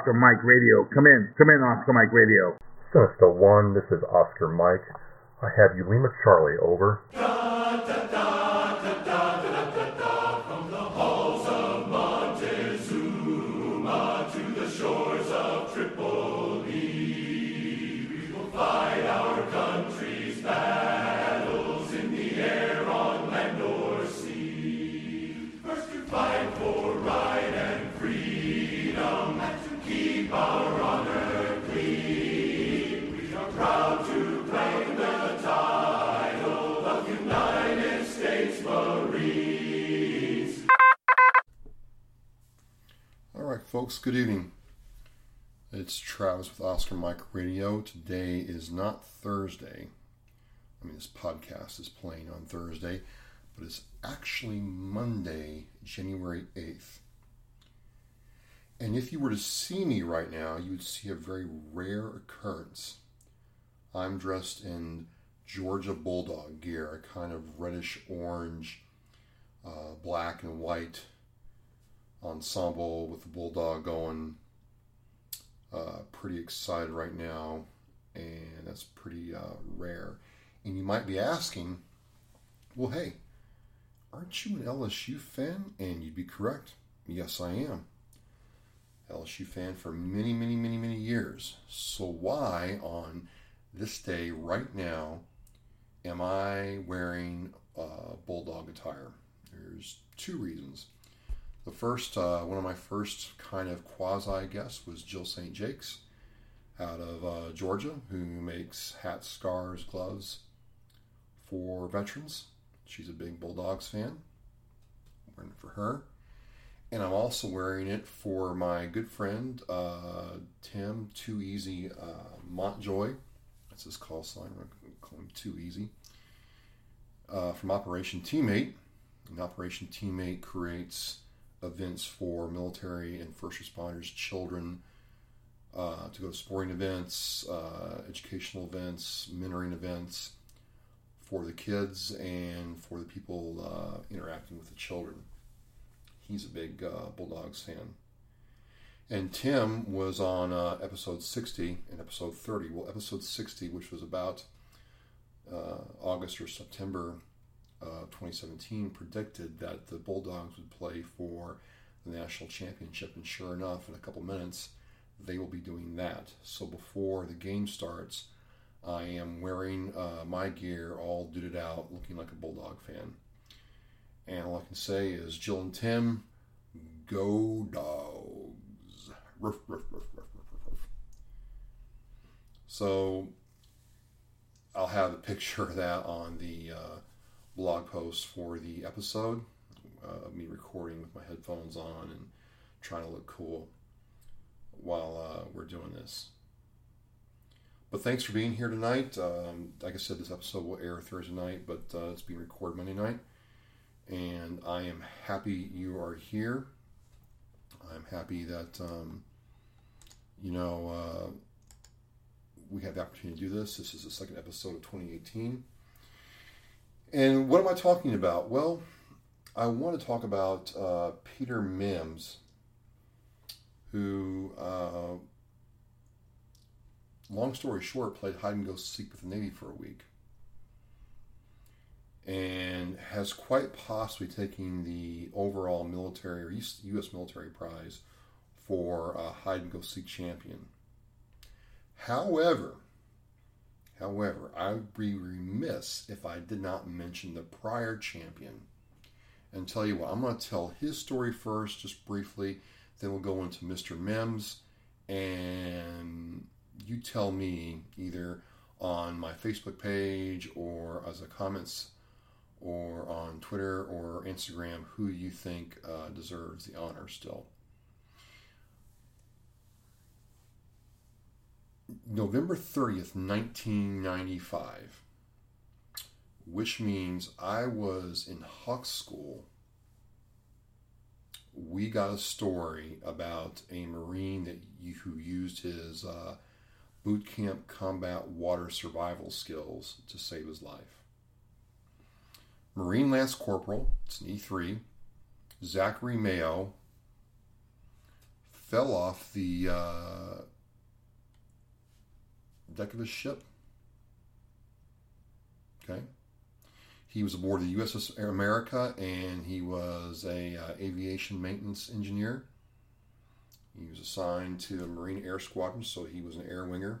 Oscar Mike Radio. Come in. Come in, Oscar Mike Radio. Sinister One, this is Oscar Mike. I have Ulima Charlie over. All right, folks, good evening. It's Travis with Oscar Mike Radio. Today is not Thursday. I mean, this podcast is playing on Thursday, but it's actually Monday, January 8th. And if you were to see me right now, you would see a very rare occurrence. I'm dressed in Georgia Bulldog gear, a kind of reddish orange, uh, black and white ensemble with the bulldog going. Uh, pretty excited right now, and that's pretty uh, rare. And you might be asking, well, hey, aren't you an LSU fan? And you'd be correct. Yes, I am. LSU fan for many, many, many, many years. So why on this day right now am I wearing uh, bulldog attire? There's two reasons. The first, uh, one of my first kind of quasi guests was Jill St. Jake's out of uh, Georgia, who makes hats, scarves, gloves for veterans. She's a big Bulldogs fan. I'm wearing it for her. And I'm also wearing it for my good friend, uh, Tim Too Easy uh, Montjoy. That's his call sign. I'm call him Too Easy. Uh, from Operation Teammate. And Operation Teammate creates events for military and first responders, children, uh, to go to sporting events, uh, educational events, mentoring events for the kids and for the people uh, interacting with the children. He's a big uh, Bulldogs fan. And Tim was on uh, episode 60 and episode 30. Well, episode 60, which was about uh, August or September uh, 2017 predicted that the Bulldogs would play for the national championship, and sure enough, in a couple minutes, they will be doing that. So before the game starts, I am wearing uh, my gear all duded out, looking like a Bulldog fan. And all I can say is, Jill and Tim, go dogs. Ruff, ruff, ruff, so I'll have a picture of that on the uh, blog post for the episode. Uh, me recording with my headphones on and trying to look cool while uh, we're doing this. But thanks for being here tonight. Um, like I said, this episode will air Thursday night, but uh, it's being recorded Monday night. And I am happy you are here. I'm happy that, um, you know, uh, we have the opportunity to do this. This is the second episode of 2018. And what am I talking about? Well, I want to talk about uh, Peter Mims, who, uh, long story short, played hide and go seek with the Navy for a week. And has quite possibly taken the overall military or U.S. military prize for uh, hide and go seek champion. However, However, I would be remiss if I did not mention the prior champion and tell you what, I'm going to tell his story first, just briefly. Then we'll go into Mr. Mims, and you tell me either on my Facebook page or as a comments or on Twitter or Instagram who you think uh, deserves the honor still. November 30th, 1995, which means I was in Hawk School. We got a story about a Marine that who used his uh, boot camp combat water survival skills to save his life. Marine Lance Corporal, it's an E3, Zachary Mayo, fell off the uh, deck of his ship. Okay. He was aboard the USS America and he was a uh, aviation maintenance engineer. He was assigned to the Marine Air Squadron, so he was an air winger,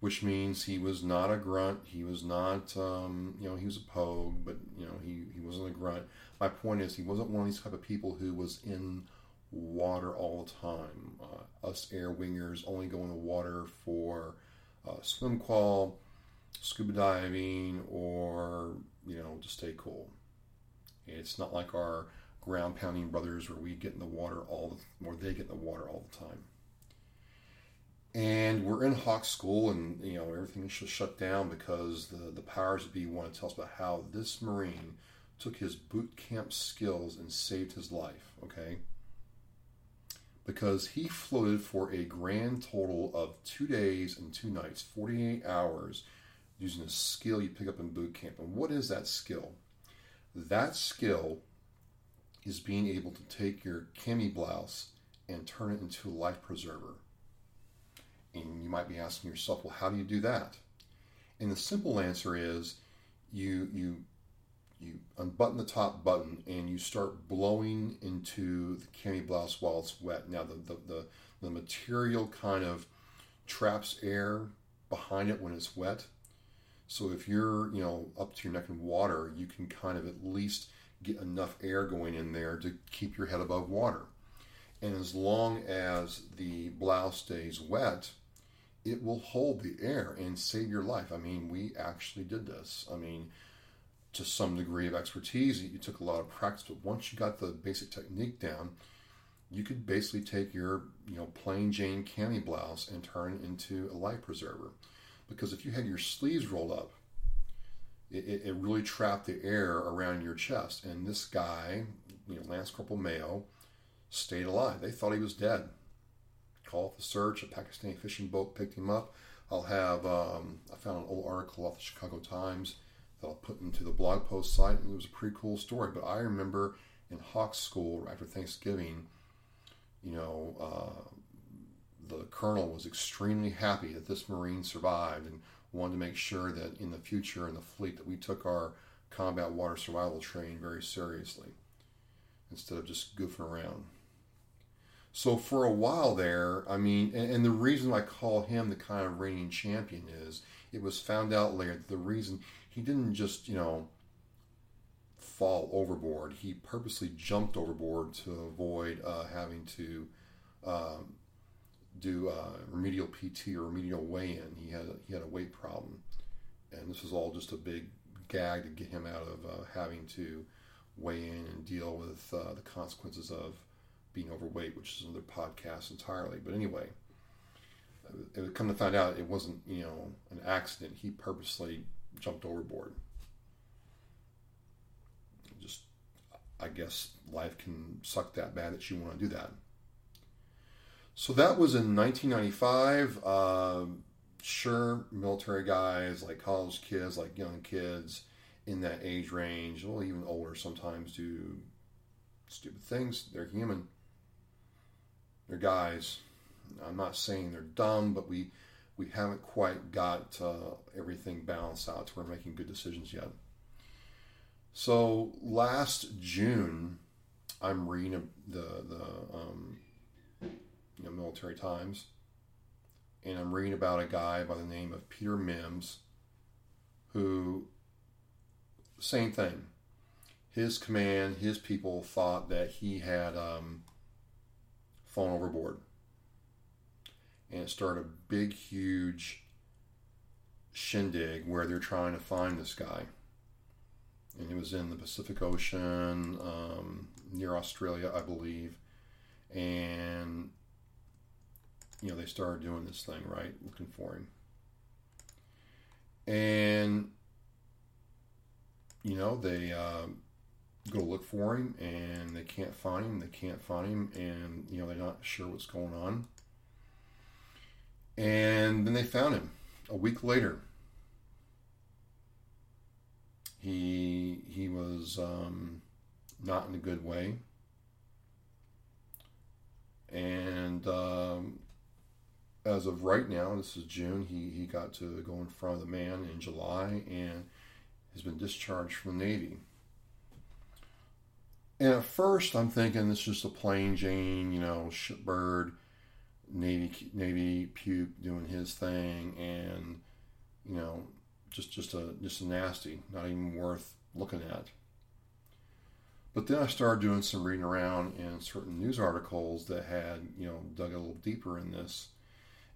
which means he was not a grunt. He was not, um, you know, he was a pogue, but you know, he, he wasn't a grunt. My point is, he wasn't one of these type of people who was in water all the time. Uh, us air wingers only go in the water for uh, swim qual, scuba diving, or you know, to stay cool. It's not like our ground pounding brothers where we get in the water all the, or they get in the water all the time. And we're in Hawk School, and you know everything is just shut down because the the powers that be want to tell us about how this Marine took his boot camp skills and saved his life. Okay, because he floated for a grand total of two days and two nights, 48 hours, using a skill you pick up in boot camp. And what is that skill? That skill is being able to take your cami blouse and turn it into a life preserver. And you might be asking yourself, well, how do you do that? And the simple answer is you you you unbutton the top button and you start blowing into the cami blouse while it's wet. Now the, the, the, the material kind of traps air behind it when it's wet. So if you're, you know, up to your neck in water, you can kind of at least get enough air going in there to keep your head above water. And as long as the blouse stays wet, it will hold the air and save your life. I mean, we actually did this. I mean, to some degree of expertise, you took a lot of practice, but once you got the basic technique down, you could basically take your, you know, plain Jane cami blouse and turn it into a life preserver. Because if you had your sleeves rolled up, it, it really trapped the air around your chest. And this guy, you know, Lance Corporal Mayo, stayed alive. They thought he was dead. Called the search. A Pakistani fishing boat picked him up. I'll have, um, I found an old article off the Chicago Times that I'll put into the blog post site, and it was a pretty cool story. But I remember in Hawk School after Thanksgiving, you know, uh, the colonel was extremely happy that this Marine survived and wanted to make sure that in the future in the fleet that we took our combat water survival training very seriously instead of just goofing around. So for a while there, I mean, and, and, the reason I call him the kind of reigning champion is it was found out later that the reason he didn't just, you know, fall overboard. He purposely jumped overboard to avoid uh, having to um, do uh, remedial PT or remedial weigh-in. He had a, he had a weight problem, and this was all just a big gag to get him out of uh, having to weigh in and deal with uh, the consequences of being overweight, which is another podcast entirely. But anyway, it would come to find out it wasn't you know an accident. He purposely jumped overboard. Just, I guess life can suck that bad that you want to do that. So that was in 1995. Uh, sure, military guys, like college kids, like young kids in that age range, well, even older sometimes do stupid things. They're human. They're guys. I'm not saying they're dumb, but we we haven't quite got uh, everything balanced out to where we're making good decisions yet. So last June, I'm reading the the um, you know, Military Times, and I'm reading about a guy by the name of Peter Mims, who, same thing. His command, his people thought that he had um, fallen overboard. And it started a big, huge shindig where they're trying to find this guy. and it was in the Pacific Ocean um, near Australia, I believe. And you know they started doing this thing right, looking for him, and you know they uh, go look for him, and they can't find him. They can't find him, and you know they're not sure what's going on. And then they found him a week later he he was um, not in a good way, and um, as of right now, this is June. He he got to go in front of the man in July and has been discharged from the Navy. And at first, I'm thinking this is just a plain Jane, you know, shipbird, Navy Navy puke doing his thing, and you know, just just a just a nasty, not even worth looking at. But then I started doing some reading around in certain news articles that had you know dug a little deeper in this,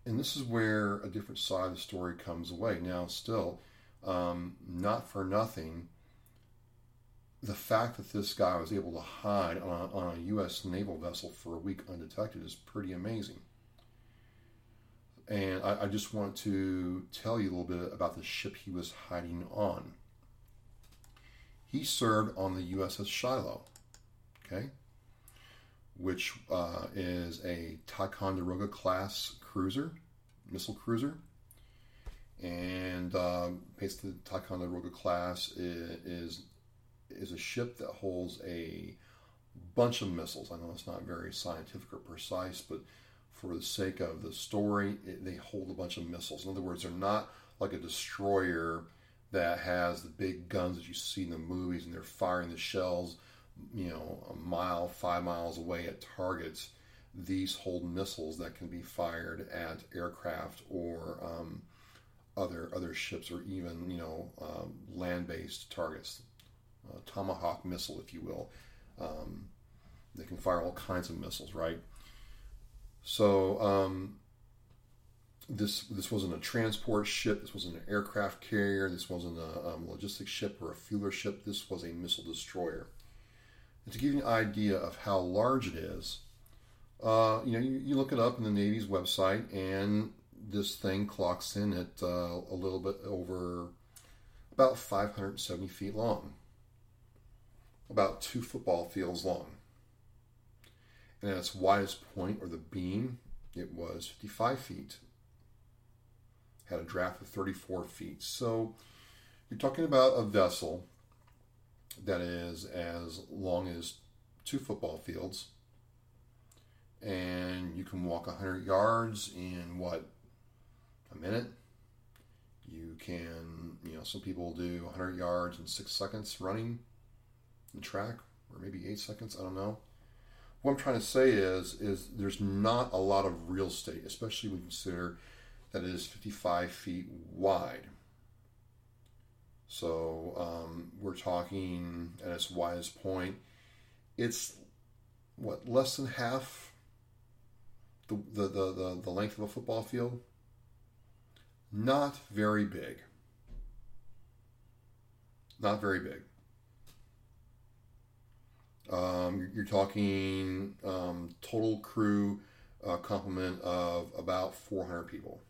and this is where a different side of the story comes away. Now, still, um, not for nothing. The fact that this guy was able to hide on a, on a U.S. naval vessel for a week undetected is pretty amazing. And I, I just want to tell you a little bit about the ship he was hiding on. He served on the USS Shiloh, okay, which uh, is a Ticonderoga class cruiser, missile cruiser. And um, basically, the Ticonderoga class is, is is a ship that holds a bunch of missiles. I know it's not very scientific or precise, but for the sake of the story, it, they hold a bunch of missiles. In other words, they're not like a destroyer that has the big guns that you see in the movies and they're firing the shells, you know, a mile, five miles away at targets. These hold missiles that can be fired at aircraft or um, other other ships or even you know um, land-based targets. tomahawk missile, if you will. Um, they can fire all kinds of missiles, right? So um, this this wasn't a transport ship. This wasn't an aircraft carrier. This wasn't a um, logistics ship or a fueler ship. This was a missile destroyer. And to give you an idea of how large it is, uh, you know, you, you, look it up in the Navy's website, and this thing clocks in at uh, a little bit over about 570 feet long, about two football fields long and at its widest point, or the beam, it was 55 feet. Had a draft of 34 feet. So you're talking about a vessel that is as long as two football fields, and you can walk 100 yards in what a minute. You can, you know, some people do 100 yards in six seconds running the track, or maybe eight seconds. I don't know what I'm trying to say is, is there's not a lot of real estate, especially when you consider that it is 55 feet wide. So um, we're talking at its widest point. It's what less than half the, the, the, the, the length of a football field. Not very big. Not very big. Um, you're, talking um, total crew uh, complement of about 400 people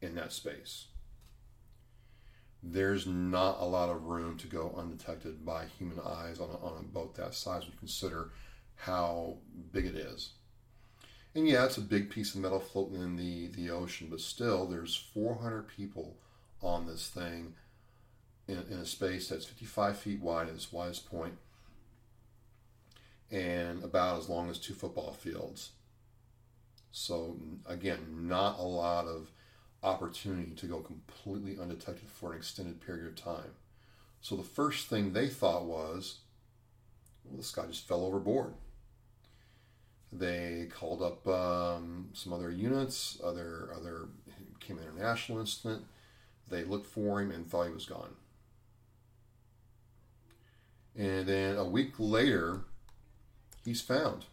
in that space. There's not a lot of room to go undetected by human eyes on a, on a boat that size when you consider how big it is. And yeah, it's a big piece of metal floating in the, the ocean, but still, there's 400 people on this thing in, in a space that's 55 feet wide at its widest point and about as long as two football fields. So, again, not a lot of opportunity to go completely undetected for an extended period of time. So, the first thing they thought was, well, this guy just fell overboard. They called up um, some other units, other other came international incident. They looked for him and thought he was gone. And then a week later, he's found.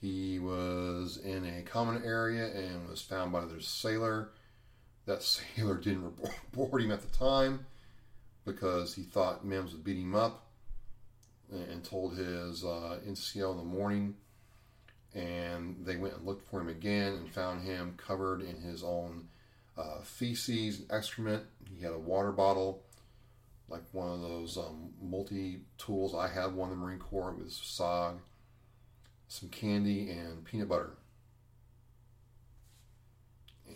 He was in a common area and was found by another sailor. That sailor didn't report him at the time. because he thought Mims would beat him up and told his uh, NCO in the morning. And they went and looked for him again and found him covered in his own uh, feces and excrement. He had a water bottle, like one of those um, multi tools. I had one in the Marine Corps. Was SOG, some candy, and peanut butter.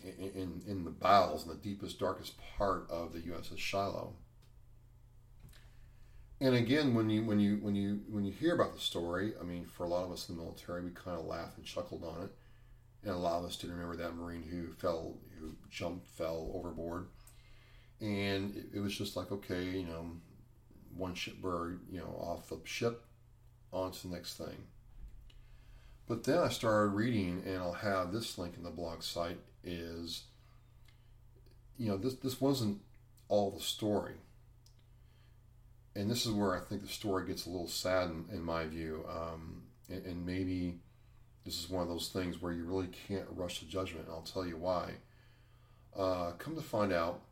In, in, the bowels, in the deepest, darkest part of the USS Shiloh and again, when you when you when you when you hear about the story, I mean, for a lot of us in the military, we kind of laughed and chuckled on it, and a lot of us didn't remember that Marine who fell, who jumped, fell overboard, and it, it was just like, okay, you know, one shipbird, you know, off the ship, on to the next thing. But then I started reading, and I'll have this link in the blog site. Is you know, this this wasn't all the story and this is where I think the story gets a little sad in, in my view. Um, and, and, maybe this is one of those things where you really can't rush to judgment. And I'll tell you why. Uh, come to find out,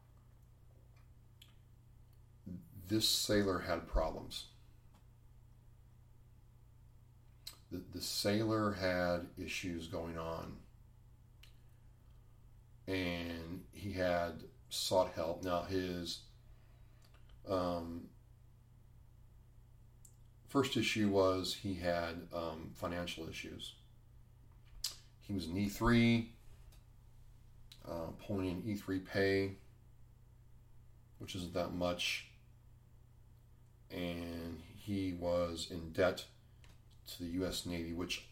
this sailor had problems. The, the sailor had issues going on. And he had sought help. Now, his um, First issue was he had um, financial issues. He was an E3, uh, pulling in E3 pay, which isn't that much, and he was in debt to the U.S. Navy, which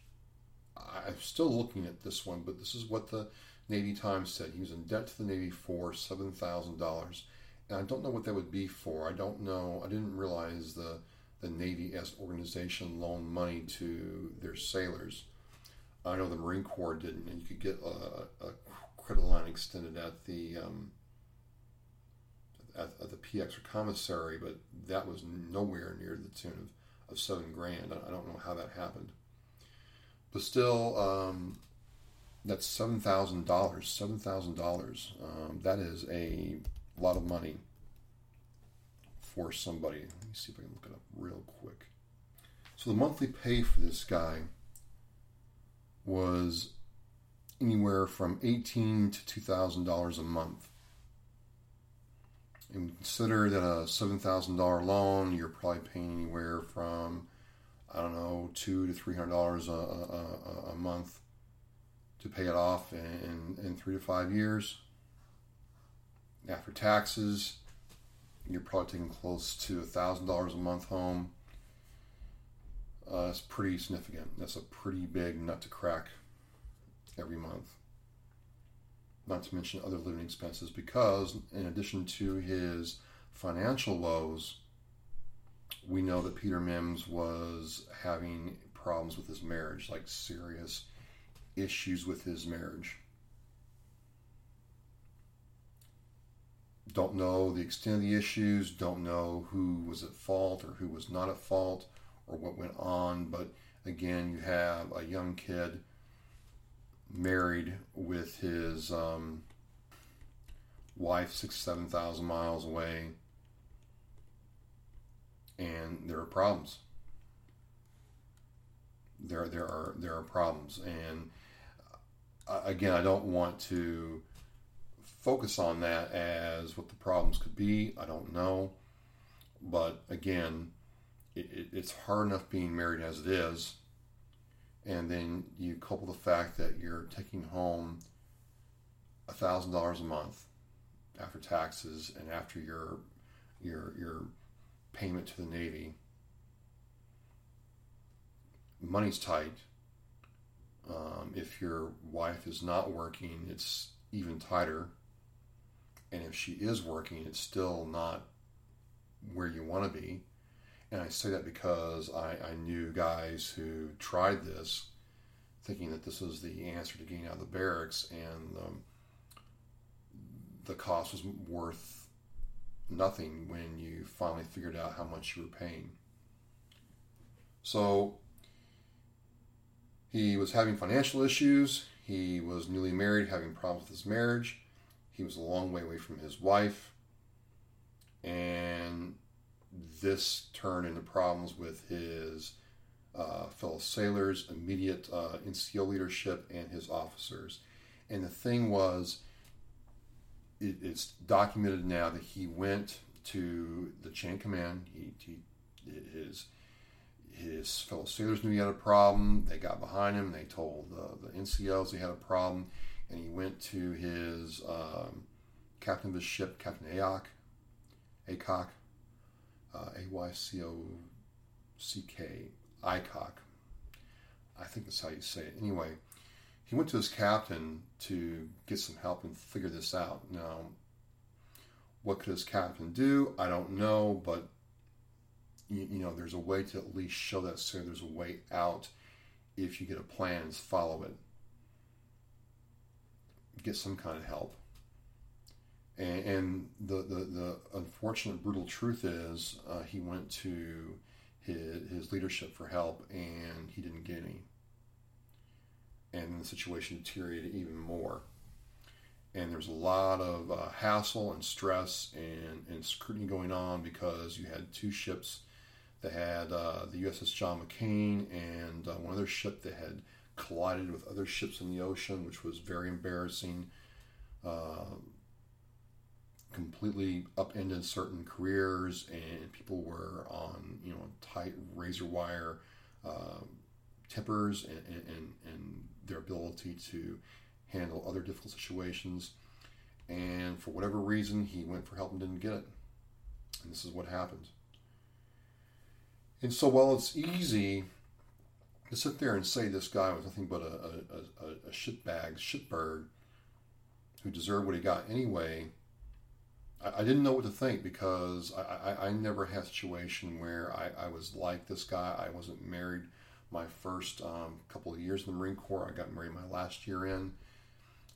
I'm still looking at this one, but this is what the Navy Times said. He was in debt to the Navy for seven thousand dollars, and I don't know what that would be for. I don't know. I didn't realize the the Navy as organization loaned money to their sailors. I know the Marine Corps didn't, and you could get a, a credit line extended at the um, at, at, the PX or commissary, but that was nowhere near the tune of, of seven grand. I, don't know how that happened, but still, um, that's seven thousand dollars. Seven thousand um, dollars. That is a lot of money for somebody. Let me see if I can look it up real quick. So the monthly pay for this guy was anywhere from eighteen to two thousand dollars a month. And consider that a seven thousand dollar loan, you're probably paying anywhere from I don't know two to three hundred dollars a, a, month to pay it off in, in, in three to five years. After taxes, you're probably taking close to a thousand dollars a month home. Uh, that's pretty significant. That's a pretty big nut to crack every month. Not to mention other living expenses, because in addition to his financial woes, we know that Peter Mims was having problems with his marriage, like serious issues with his marriage. don't know the extent of the issues, don't know who was at fault or who was not at fault or what went on. But again, you have a young kid married with his um, wife six, seven thousand miles away, and there are problems. There, there are there are problems, and uh, again, I don't want to focus on that as what the problems could be. I don't know. But again, it, it, it's hard enough being married as it is. And then you couple the fact that you're taking home $1,000 a month after taxes and after your, your, your payment to the Navy. Money's tight. Um, if your wife is not working, it's even tighter and if she is working, it's still not where you want to be. And I say that because I, I knew guys who tried this thinking that this was the answer to getting out of the barracks, and um, the cost was worth nothing when you finally figured out how much you were paying. So he was having financial issues. He was newly married, having problems with his marriage. He was a long way away from his wife. And this turned into problems with his uh, fellow sailors, immediate uh, NCO leadership, and his officers. And the thing was, it, it's documented now that he went to the chain command. He, he his his fellow sailors knew he had a problem. They got behind him. They told the, the NCOs he had a problem, and he went to his um, captain of the ship, Captain Aycock, Aycock, uh, A Y C O C K, Aycock. I think that's how you say it. Anyway, he went to his captain to get some help and figure this out. Now, what could his captain do? I don't know, but you, you know, there's a way to at least show that so there's a way out if you get a plan follow it. Get some kind of help. And, and the, the, the unfortunate, brutal truth is, uh, he went to his, his leadership for help and he didn't get any. And the situation deteriorated even more. And there's a lot of uh, hassle and stress and, and scrutiny going on because you had two ships that had uh, the USS John McCain and uh, one other ship that had collided with other ships in the ocean, which was very embarrassing. Uh, completely upended certain careers, and people were on you know tight razor wire uh, tempers and, and, and their ability to handle other difficult situations. And for whatever reason, he went for help and didn't get it. And this is what happened. And so while it's easy to sit there and say this guy was nothing but a, a, a, a shitbag, shitbird, who deserved what he got anyway, I, didn't know what to think because I, I, I never had a situation where I, I was like this guy. I wasn't married my first um, couple of years in the Marine Corps. I got married my last year in.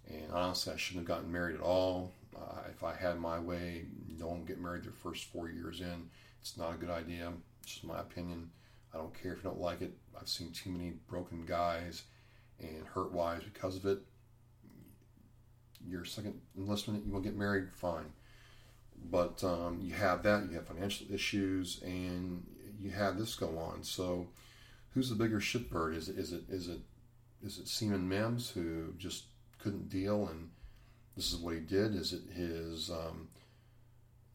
And honestly, I shouldn't have gotten married at all. Uh, if I had my way, no one would get married their first four years in. It's not a good idea. It's just my opinion. I don't care if you don't like it. I've seen too many broken guys and hurt wives because of it. Your second enlistment, you will get married, fine. But um, you have that, you have financial issues, and you have this go on. So, who's the bigger shitbird? Is it is it is it is it Seaman Mims who just couldn't deal and this is what he did? Is it his um,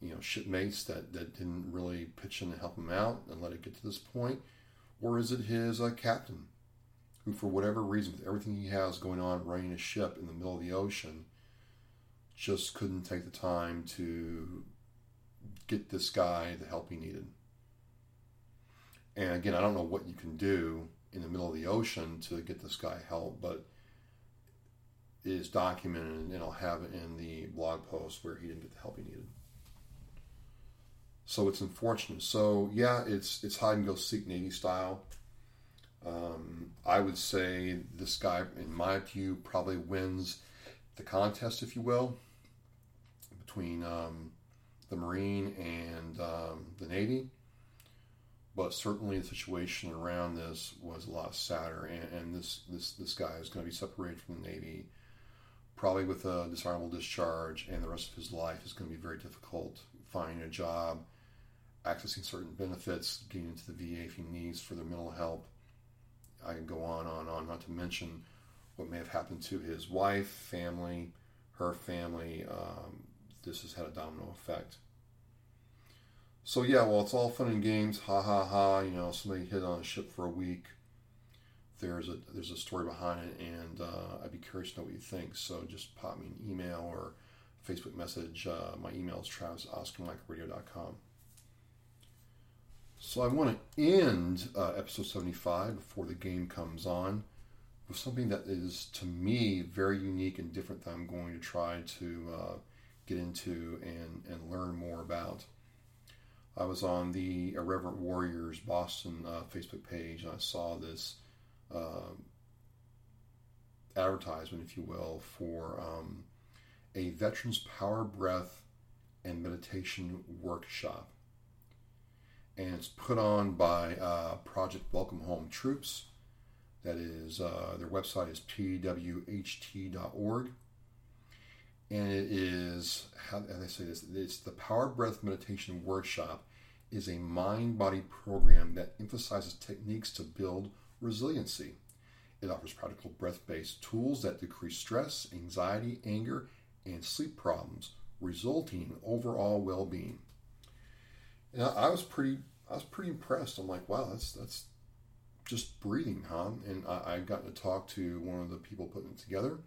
you know shipmates that that didn't really pitch in to help him out and let it get to this point, or is it his uh, captain who, for whatever reason, with everything he has going on, running a ship in the middle of the ocean, just couldn't take the time to get this guy the help he needed. And again, I don't know what you can do in the middle of the ocean to get this guy help, but it is documented, and I'll have it in the blog post where he didn't get the help he needed. So it's unfortunate. So yeah, it's it's hide and go seek Navy style. Um, I would say this guy, in my view, probably wins the contest, if you will, between um, the Marine and um, the Navy. But certainly, the situation around this was a lot sadder, and, and this this this guy is going to be separated from the Navy, probably with a dishonorable discharge, and the rest of his life is going to be very difficult finding a job, accessing certain benefits, getting into the VA if he needs for their mental help. I can go on, on, on, not to mention what may have happened to his wife, family, her family. Um, this has had a domino effect. So yeah, well, it's all fun and games. Ha ha ha! You know, somebody hid on a ship for a week. There's a there's a story behind it, and uh, I'd be curious to know what you think. So just pop me an email or Facebook message. Uh, my email is travis at oscarmikeradio.com. So I want to end uh, episode 75 before the game comes on with something that is, to me, very unique and different that I'm going to try to uh, get into and, and learn more about. I was on the Irreverent Warriors Boston uh, Facebook page and I saw this uh, advertisement, if you will, for um, a Veterans Power Breath and Meditation Workshop and it's put on by uh, Project Welcome Home Troops. That is, uh, their website is pwht.org. And it is, how, they say this, it's the Power Breath Meditation Workshop is a mind body program that emphasizes techniques to build resiliency. It offers practical breath based tools that decrease stress, anxiety, anger, and sleep problems, resulting in overall well being. And I was pretty I was pretty impressed. I'm like, wow, that's that's just breathing, huh? And I, I got to talk to one of the people putting it together.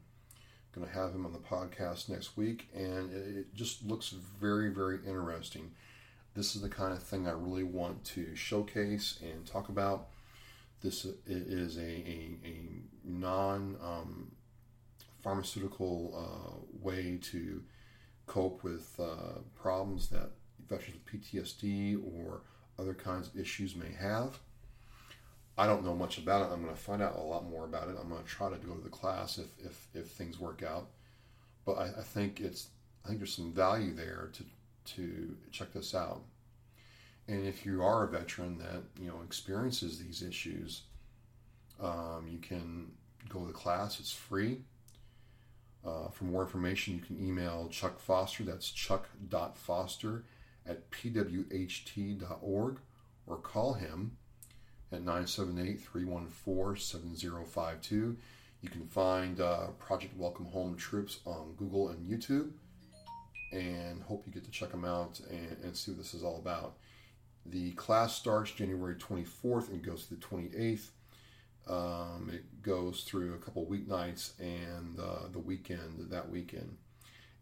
Going to have him on the podcast next week, and it, just looks very, very interesting. This is the kind of thing I really want to showcase and talk about. This is a, a, a non um, pharmaceutical uh, way to cope with uh, problems that veterans with PTSD or other kinds of issues may have. I don't know much about it. I'm going to find out a lot more about it. I'm going to try to go to the class if, if, if things work out. But I, I think it's I think there's some value there to to check this out. And if you are a veteran that you know experiences these issues, um, you can go to the class. It's free. Uh, for more information, you can email Chuck Foster. That's chuck.foster at pwht.org or call him at 978 314 7052. You can find uh, Project Welcome Home Troops on Google and YouTube and hope you get to check them out and, and see what this is all about. The class starts January 24th and goes to the 28th. Um, it goes through a couple weeknights and uh, the weekend that weekend.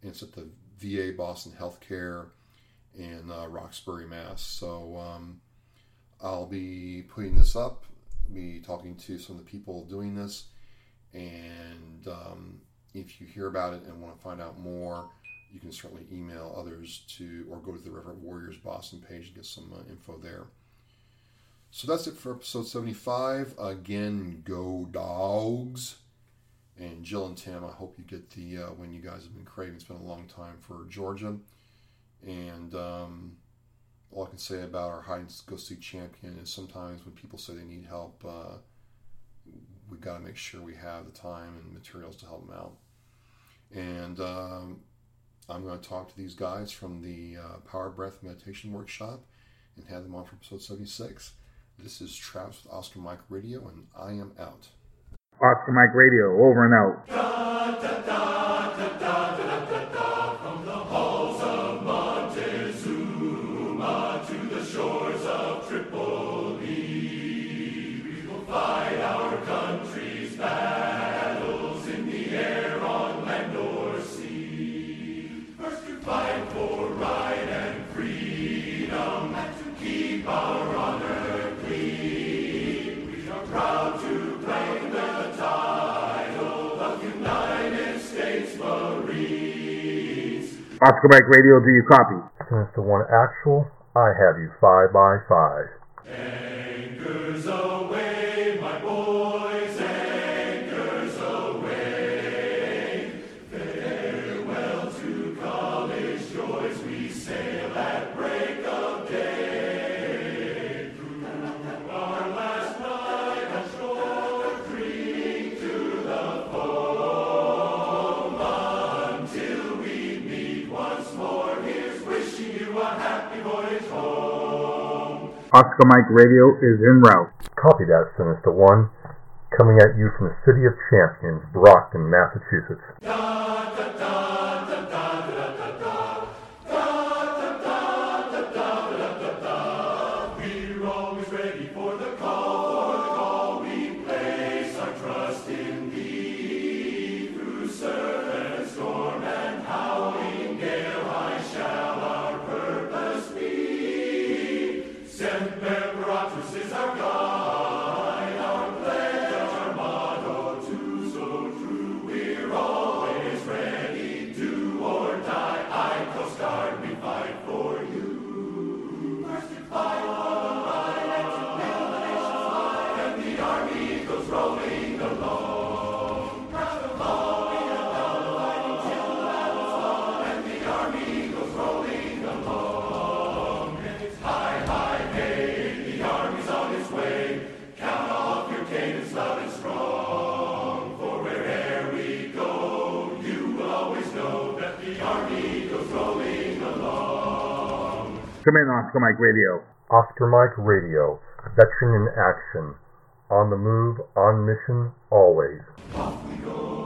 And it's at the VA Boston Healthcare in uh, Roxbury, Mass. So um, I'll be putting this up, be talking to some of the people doing this, and um, if you hear about it and want to find out more, you can certainly email others to or go to the Irreverent Warriors Boston page and get some uh, info there. So that's it for episode 75. Again, go dogs. And Jill and Tim, I hope you get the uh, you guys have been craving. It's been a long time for Georgia. And um, all I can say about our hide and go seek champion is sometimes when people say they need help, uh, we've got to make sure we have the time and materials to help them out. And um, I'm going to talk to these guys from the uh, Power Breath Meditation Workshop and have them on for episode 76. This is Travis with Oscar Mike Radio, and I am out. Oscar Mike Radio, over and out. Da, da, da, Oscar Mike Radio, do you copy? Sinister One actual, I have you five by five. Oscar Mike Radio is en route. Copy that, Sinister One. Coming at you from the City of Champions, Brockton, Massachusetts. Come in, Oscar Mike Radio. Oscar Mike Radio, veteran in action. On the move, on mission, always. Off we go.